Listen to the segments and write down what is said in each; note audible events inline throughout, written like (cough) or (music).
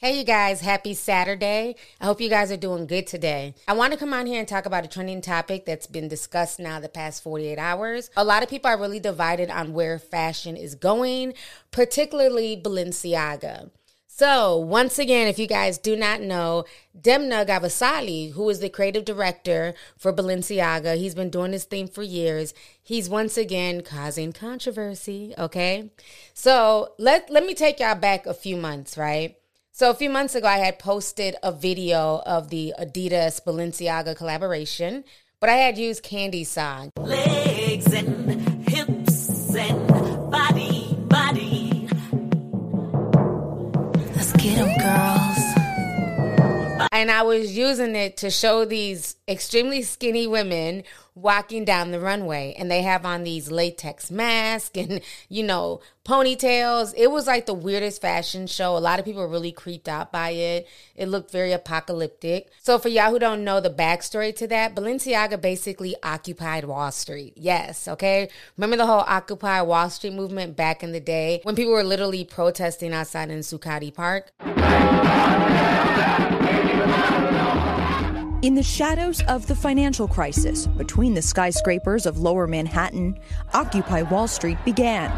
Hey, you guys, happy Saturday. I hope you guys are doing good today. I want to come on here and talk about a trending topic that's been discussed now the past 48 hours. A lot of people are really divided on where fashion is going, particularly Balenciaga. So, once again, if you guys do not know, Demna Gvasalia, who is the creative director for Balenciaga, he's been doing this thing for years. He's once again causing controversy, okay? So, let let me take y'all back a few months, right? So a few months ago, I had posted a video of the Adidas Balenciaga collaboration, but I had used Candy song. Legs and hips and body, body. Let's get them, girls. And I was using it to show these extremely skinny women walking down the runway. And they have on these latex masks and, you know, ponytails. It was like the weirdest fashion show. A lot of people were really creeped out by it. It looked very apocalyptic. So, for y'all who don't know the backstory to that, Balenciaga basically occupied Wall Street. Yes, okay? Remember the whole Occupy Wall Street movement back in the day when people were literally protesting outside in Zuccotti Park? In the shadows of the financial crisis, between the skyscrapers of lower Manhattan, Occupy Wall Street began.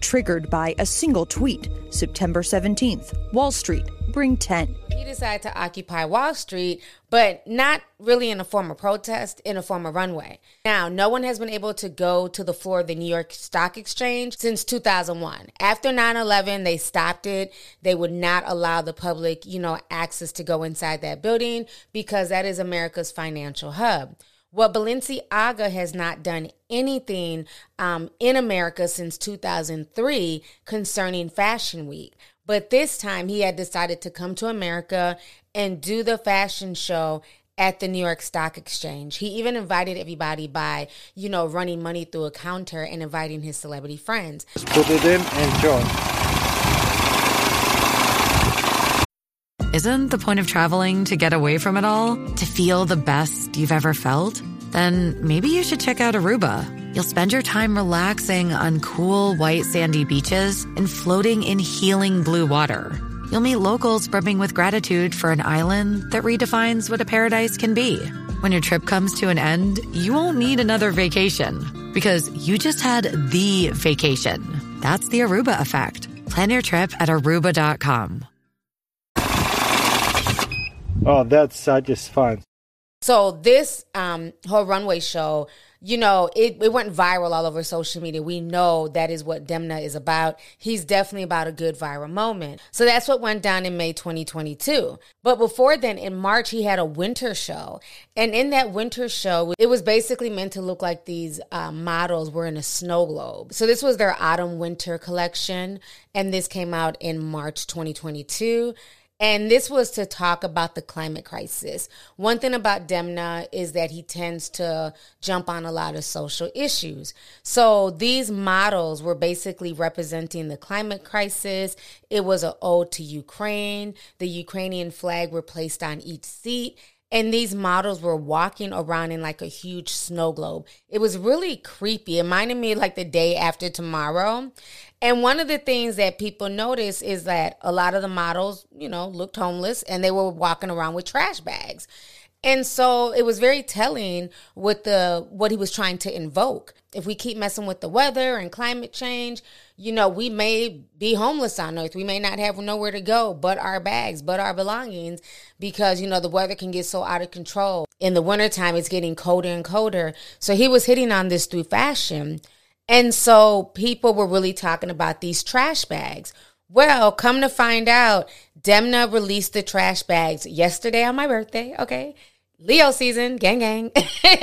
Triggered by a single tweet, September 17th, Wall Street, bring 10. He decided to occupy Wall Street, but not really in a form of protest, in a form of runway. Now, no one has been able to go to the floor of the New York Stock Exchange since 2001. After 9 11, they stopped it. They would not allow the public, you know, access to go inside that building because that is America's financial hub. Well, Balenciaga has not done anything um, in America since 2003 concerning Fashion Week. But this time he had decided to come to America and do the fashion show at the New York Stock Exchange. He even invited everybody by, you know, running money through a counter and inviting his celebrity friends. Just put it in and join. Isn't the point of traveling to get away from it all? To feel the best you've ever felt? Then maybe you should check out Aruba. You'll spend your time relaxing on cool, white, sandy beaches and floating in healing blue water. You'll meet locals brimming with gratitude for an island that redefines what a paradise can be. When your trip comes to an end, you won't need another vacation because you just had the vacation. That's the Aruba effect. Plan your trip at aruba.com. Oh, that's uh, just fun. So this um, whole runway show, you know, it, it went viral all over social media. We know that is what Demna is about. He's definitely about a good viral moment. So that's what went down in May 2022. But before then, in March, he had a winter show. And in that winter show, it was basically meant to look like these uh, models were in a snow globe. So this was their autumn winter collection. And this came out in March 2022. And this was to talk about the climate crisis. One thing about Demna is that he tends to jump on a lot of social issues. So these models were basically representing the climate crisis. It was an ode to Ukraine. The Ukrainian flag were placed on each seat. And these models were walking around in like a huge snow globe. It was really creepy. It reminded me like the day after tomorrow. And one of the things that people noticed is that a lot of the models, you know, looked homeless and they were walking around with trash bags. And so it was very telling with the what he was trying to invoke. If we keep messing with the weather and climate change, you know, we may be homeless on earth. We may not have nowhere to go but our bags, but our belongings because you know the weather can get so out of control. In the wintertime it's getting colder and colder. So he was hitting on this through fashion. And so people were really talking about these trash bags. Well, come to find out, Demna released the trash bags yesterday on my birthday, okay? Leo season, gang gang.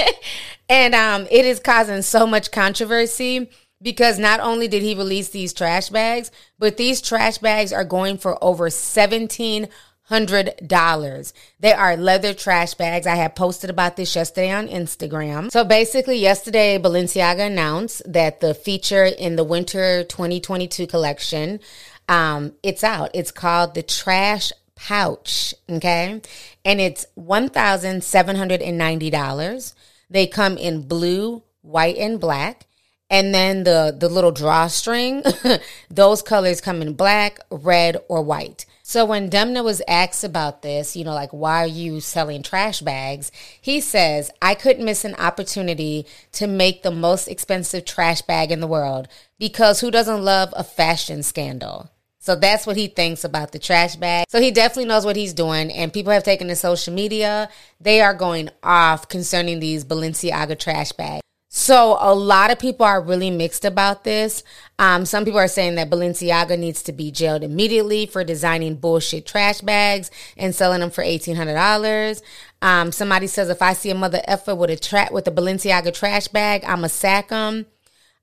(laughs) and um, it is causing so much controversy because not only did he release these trash bags, but these trash bags are going for over seventeen hundred dollars. They are leather trash bags. I had posted about this yesterday on Instagram. So basically, yesterday Balenciaga announced that the feature in the winter 2022 collection, um, it's out. It's called the Trash Pouch. Okay, and it's one thousand seven hundred and ninety dollars. They come in blue, white, and black. And then the the little drawstring, (laughs) those colors come in black, red, or white. So when Demna was asked about this, you know, like why are you selling trash bags? He says, "I couldn't miss an opportunity to make the most expensive trash bag in the world because who doesn't love a fashion scandal?" So that's what he thinks about the trash bag. So he definitely knows what he's doing, and people have taken to social media. They are going off concerning these Balenciaga trash bags. So a lot of people are really mixed about this. Um, some people are saying that Balenciaga needs to be jailed immediately for designing bullshit trash bags and selling them for eighteen hundred dollars. Um, somebody says if I see a mother effer with a tra- with a Balenciaga trash bag, I'ma sack them.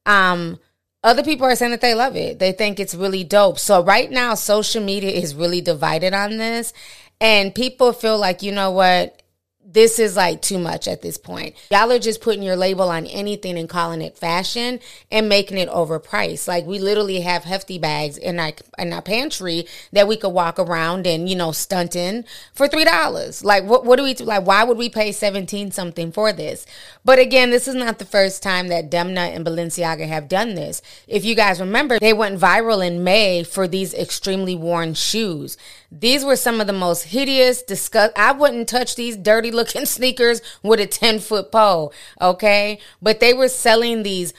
Um, other people are saying that they love it. They think it's really dope. So right now, social media is really divided on this, and people feel like you know what this is like too much at this point. Y'all are just putting your label on anything and calling it fashion and making it overpriced. Like we literally have hefty bags in our in our pantry that we could walk around and you know stunting for three dollars. Like what what do we do? Like why would we pay seventeen something for this? But again, this is not the first time that Demna and Balenciaga have done this. If you guys remember, they went viral in May for these extremely worn shoes. These were some of the most hideous, disgust. I wouldn't touch these dirty looking sneakers with a 10 foot pole. Okay. But they were selling these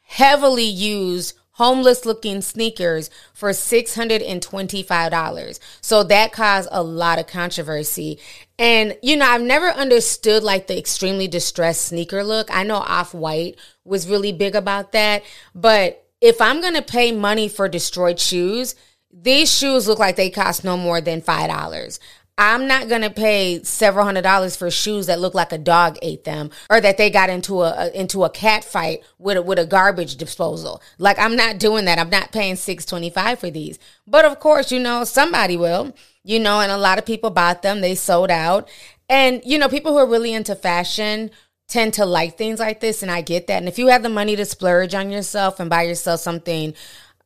heavily used homeless looking sneakers for $625. So that caused a lot of controversy. And, you know, I've never understood like the extremely distressed sneaker look. I know Off White was really big about that. But if I'm going to pay money for destroyed shoes, these shoes look like they cost no more than five dollars. I'm not gonna pay several hundred dollars for shoes that look like a dog ate them or that they got into a, into a cat fight with a, with a garbage disposal. Like I'm not doing that. I'm not paying six twenty five for these. But of course, you know somebody will. You know, and a lot of people bought them. They sold out, and you know people who are really into fashion tend to like things like this, and I get that. And if you have the money to splurge on yourself and buy yourself something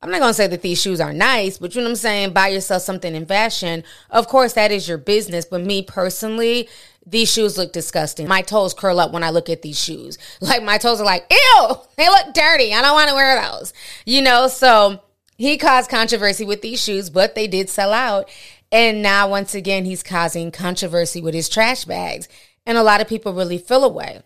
I'm not gonna say that these shoes are nice, but you know what I'm saying? Buy yourself something in fashion. Of course, that is your business. But me personally, these shoes look disgusting. My toes curl up when I look at these shoes. (laughs) Like my toes are like, ew, they look dirty. I don't want to wear those. You know, so he caused controversy with these shoes, but they did sell out. And now once again, he's causing controversy with his trash bags. And a lot of people really feel away.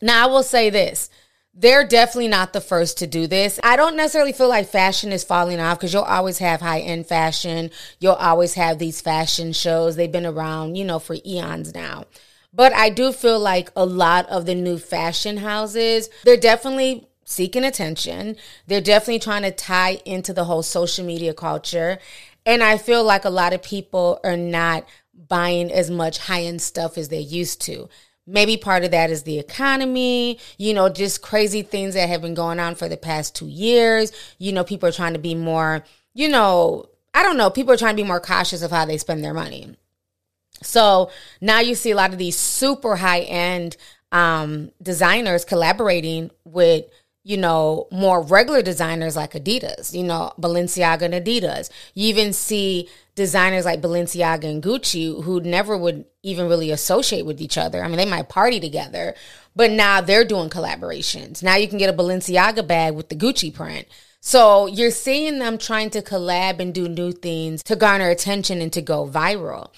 Now I will say this they're definitely not the first to do this. I don't necessarily feel like fashion is falling off because you'll always have high end fashion. You'll always have these fashion shows. They've been around, you know, for eons now. But I do feel like a lot of the new fashion houses, they're definitely seeking attention. They're definitely trying to tie into the whole social media culture. And I feel like a lot of people are not buying as much high end stuff as they used to. Maybe part of that is the economy, you know, just crazy things that have been going on for the past two years. You know, people are trying to be more, you know, I don't know, people are trying to be more cautious of how they spend their money. So now you see a lot of these super high end um, designers collaborating with you know, more regular designers like Adidas, you know, Balenciaga and Adidas. You even see designers like Balenciaga and Gucci who never would even really associate with each other. I mean, they might party together, but now they're doing collaborations. Now you can get a Balenciaga bag with the Gucci print. So you're seeing them trying to collab and do new things to garner attention and to go viral.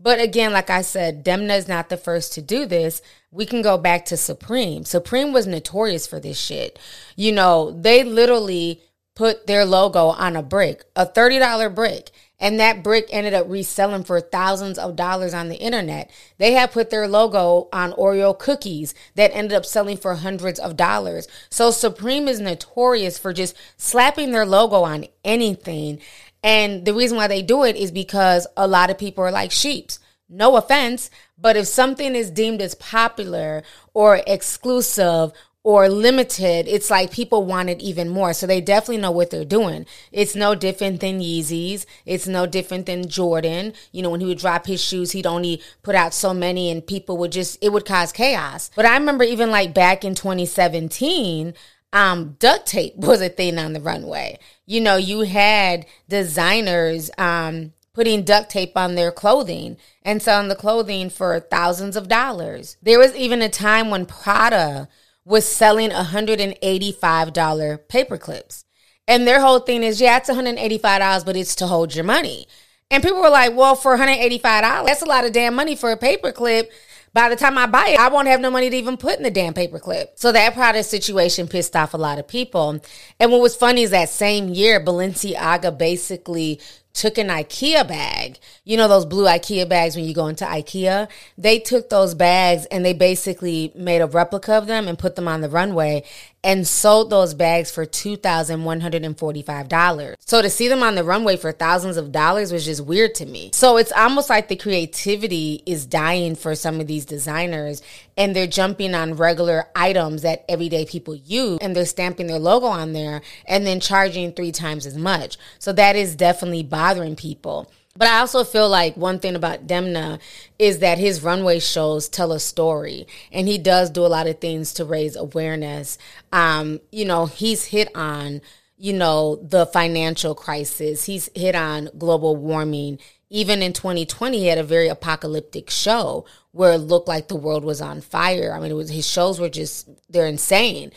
But again, like I said, Demna is not the first to do this. We can go back to Supreme. Supreme was notorious for this shit. You know, they literally put their logo on a brick, a $30 brick. And that brick ended up reselling for thousands of dollars on the internet. They had put their logo on Oreo cookies that ended up selling for hundreds of dollars. So Supreme is notorious for just slapping their logo on anything. And the reason why they do it is because a lot of people are like sheeps. No offense, but if something is deemed as popular or exclusive or limited, it's like people want it even more. So they definitely know what they're doing. It's no different than Yeezys. It's no different than Jordan. You know, when he would drop his shoes, he'd only put out so many and people would just, it would cause chaos. But I remember even like back in 2017, um, duct tape (laughs) was a thing on the runway. You know, you had designers, um, putting duct tape on their clothing and selling the clothing for thousands of dollars. There was even a time when Prada was selling $185 paper clips. And their whole thing is, yeah, it's $185, but it's to hold your money. And people were like, well, for $185, that's a lot of damn money for a paper clip. By the time I buy it, I won't have no money to even put in the damn paperclip. So that Prada situation pissed off a lot of people. And what was funny is that same year, Balenciaga basically took an IKEA bag. You know those blue IKEA bags when you go into IKEA? They took those bags and they basically made a replica of them and put them on the runway and sold those bags for $2,145. So to see them on the runway for thousands of dollars was just weird to me. So it's almost like the creativity is dying for some of these designers and they're jumping on regular items that everyday people use and they're stamping their logo on there and then charging three times as much. So that is definitely bothering people. But I also feel like one thing about Demna is that his runway shows tell a story, and he does do a lot of things to raise awareness. Um, you know, he's hit on, you know, the financial crisis. He's hit on global warming. Even in 2020, he had a very apocalyptic show where it looked like the world was on fire. I mean, was his shows were just they're insane.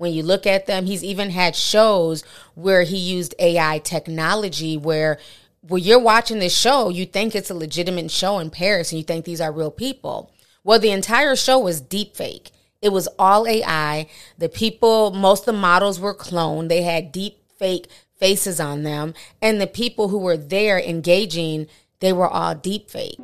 When you look at them. He's even had shows where he used AI technology where when you're watching this show, you think it's a legitimate show in Paris and you think these are real people. Well, the entire show was deep fake. It was all AI. The people, most of the models were cloned. They had deep fake faces on them. And the people who were there engaging, they were all deep fake.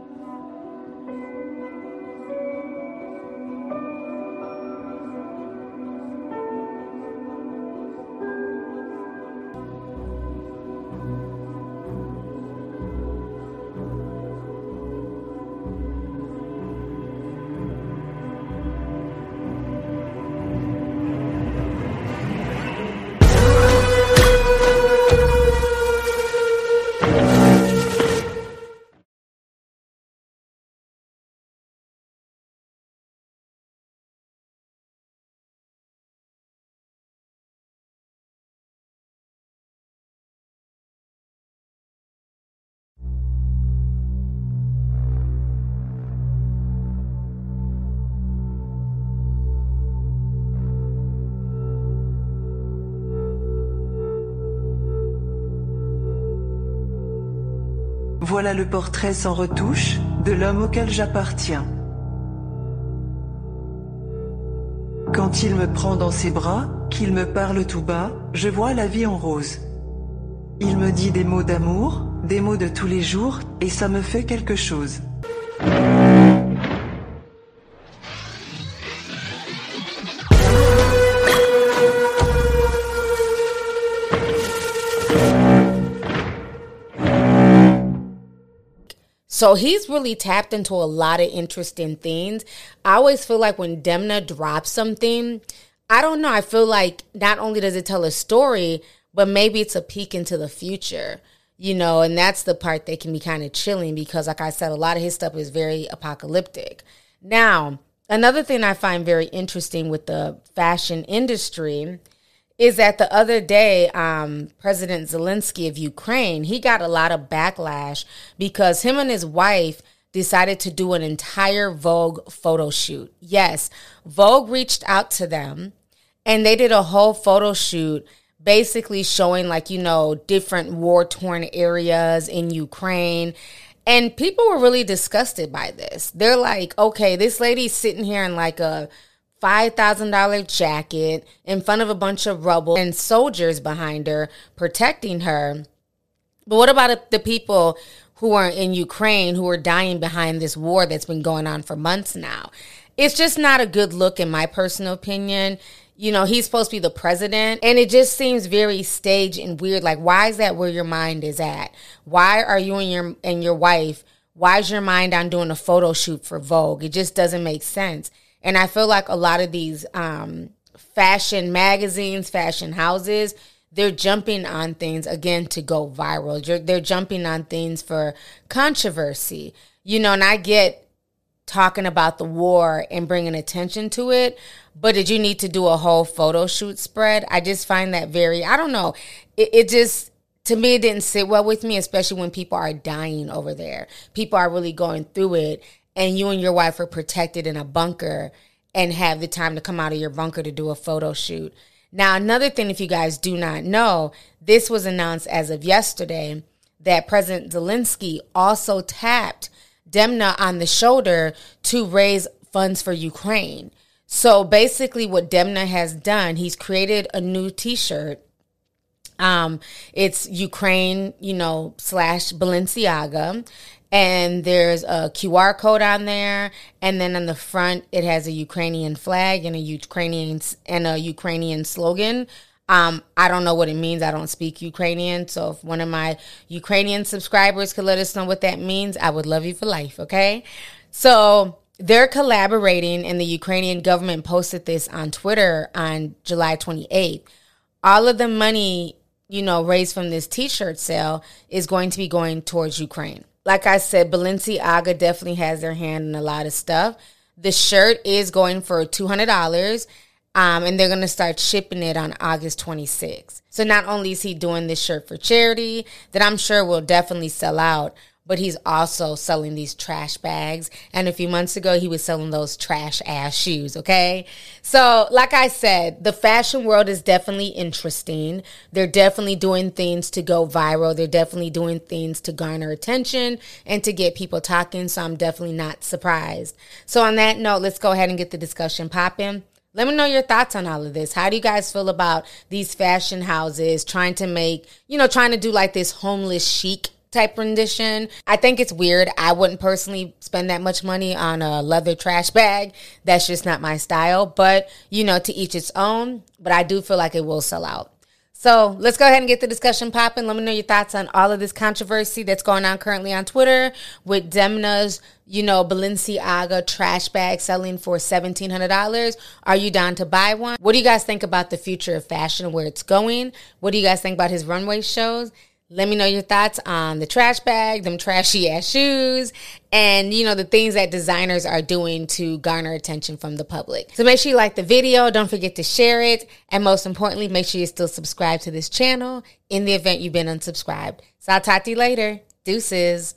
Voilà le portrait sans retouche de l'homme auquel j'appartiens. Quand il me prend dans ses bras, qu'il me parle tout bas, je vois la vie en rose. Il me dit des mots d'amour, des mots de tous les jours, et ça me fait quelque chose. So he's really tapped into a lot of interesting things. I always feel like when Demna drops something, I don't know, I feel like not only does it tell a story, but maybe it's a peek into the future. You know, and that's the part that can be kind of chilling because like I said, a lot of his stuff is very apocalyptic. Now, another thing I find very interesting with the fashion industry is that the other day, um, President Zelensky of Ukraine, he got a lot of backlash because him and his wife decided to do an entire Vogue photo shoot. Yes, Vogue reached out to them and they did a whole photo shoot basically showing like, you know, different war torn areas in Ukraine. And people were really disgusted by this. They're like, okay, this lady's sitting here in like a $5,000 jacket in front of a bunch of rubble and soldiers behind her protecting her. But what about the people who are in Ukraine who are dying behind this war that's been going on for months now? It's just not a good look, in my personal opinion. You know, he's supposed to be the president, and it just seems very staged and weird. Like, why is that where your mind is at? Why are you and your and your wife Why's your mind on doing a photo shoot for Vogue? It just doesn't make sense. And I feel like a lot of these um, fashion magazines, fashion houses, they're jumping on things again to go viral. They're jumping on things for controversy. You know, and I get talking about the war and bringing attention to it, but did you need to do a whole photo shoot spread? I just find that very, I don't know. It, it just, to me, it didn't sit well with me, especially when people are dying over there. People are really going through it, and you and your wife are protected in a bunker and have the time to come out of your bunker to do a photo shoot. Now, another thing, if you guys do not know, this was announced as of yesterday that President Zelensky also tapped Demna on the shoulder to raise funds for Ukraine. So basically, what Demna has done, he's created a new t shirt um, it's Ukraine, you know, slash Balenciaga. And there's a QR code on there, and then on the front it has a Ukrainian flag and a Ukrainian and a Ukrainian slogan. Um, I don't know what it means. I don't speak Ukrainian, so if one of my Ukrainian subscribers could let us know what that means, I would love you for life. Okay, so they're collaborating, and the Ukrainian government posted this on Twitter on July 28th. All of the money you know, raised from this t-shirt sale is going to be going towards Ukraine. Like I said, Balenciaga definitely has their hand in a lot of stuff. The shirt is going for $200. Um, and they're going to start shipping it on August 26th. So not only is he doing this shirt for charity that I'm sure will definitely sell out, but he's also selling these trash bags. And a few months ago, he was selling those trash ass shoes. Okay. So, like I said, the fashion world is definitely interesting. They're definitely doing things to go viral. They're definitely doing things to garner attention and to get people talking. So, I'm definitely not surprised. So, on that note, let's go ahead and get the discussion popping. Let me know your thoughts on all of this. How do you guys feel about these fashion houses trying to make, you know, trying to do like this homeless chic type rendition. I think it's weird. I wouldn't personally spend that much money on a leather trash bag. That's just not my style. But, you know, to each its own. But I do feel like it will sell out. So let's go ahead and get the discussion popping. Let me know your thoughts on all of this controversy that's going on currently on Twitter with Demna's, you know, Balenciaga trash bag selling for $1,700. Are you down to buy one? What do you guys think about the future of fashion, where it's going? What do you guys think about his runway shows? Let me know your thoughts on the trash bag, them trashy ass shoes, and you know the things that designers are doing to garner attention from the public. So make sure you like the video, don't forget to share it, and most importantly, make sure you still subscribe to this channel in the event you've been unsubscribed. So I'll talk to you later. Deuces.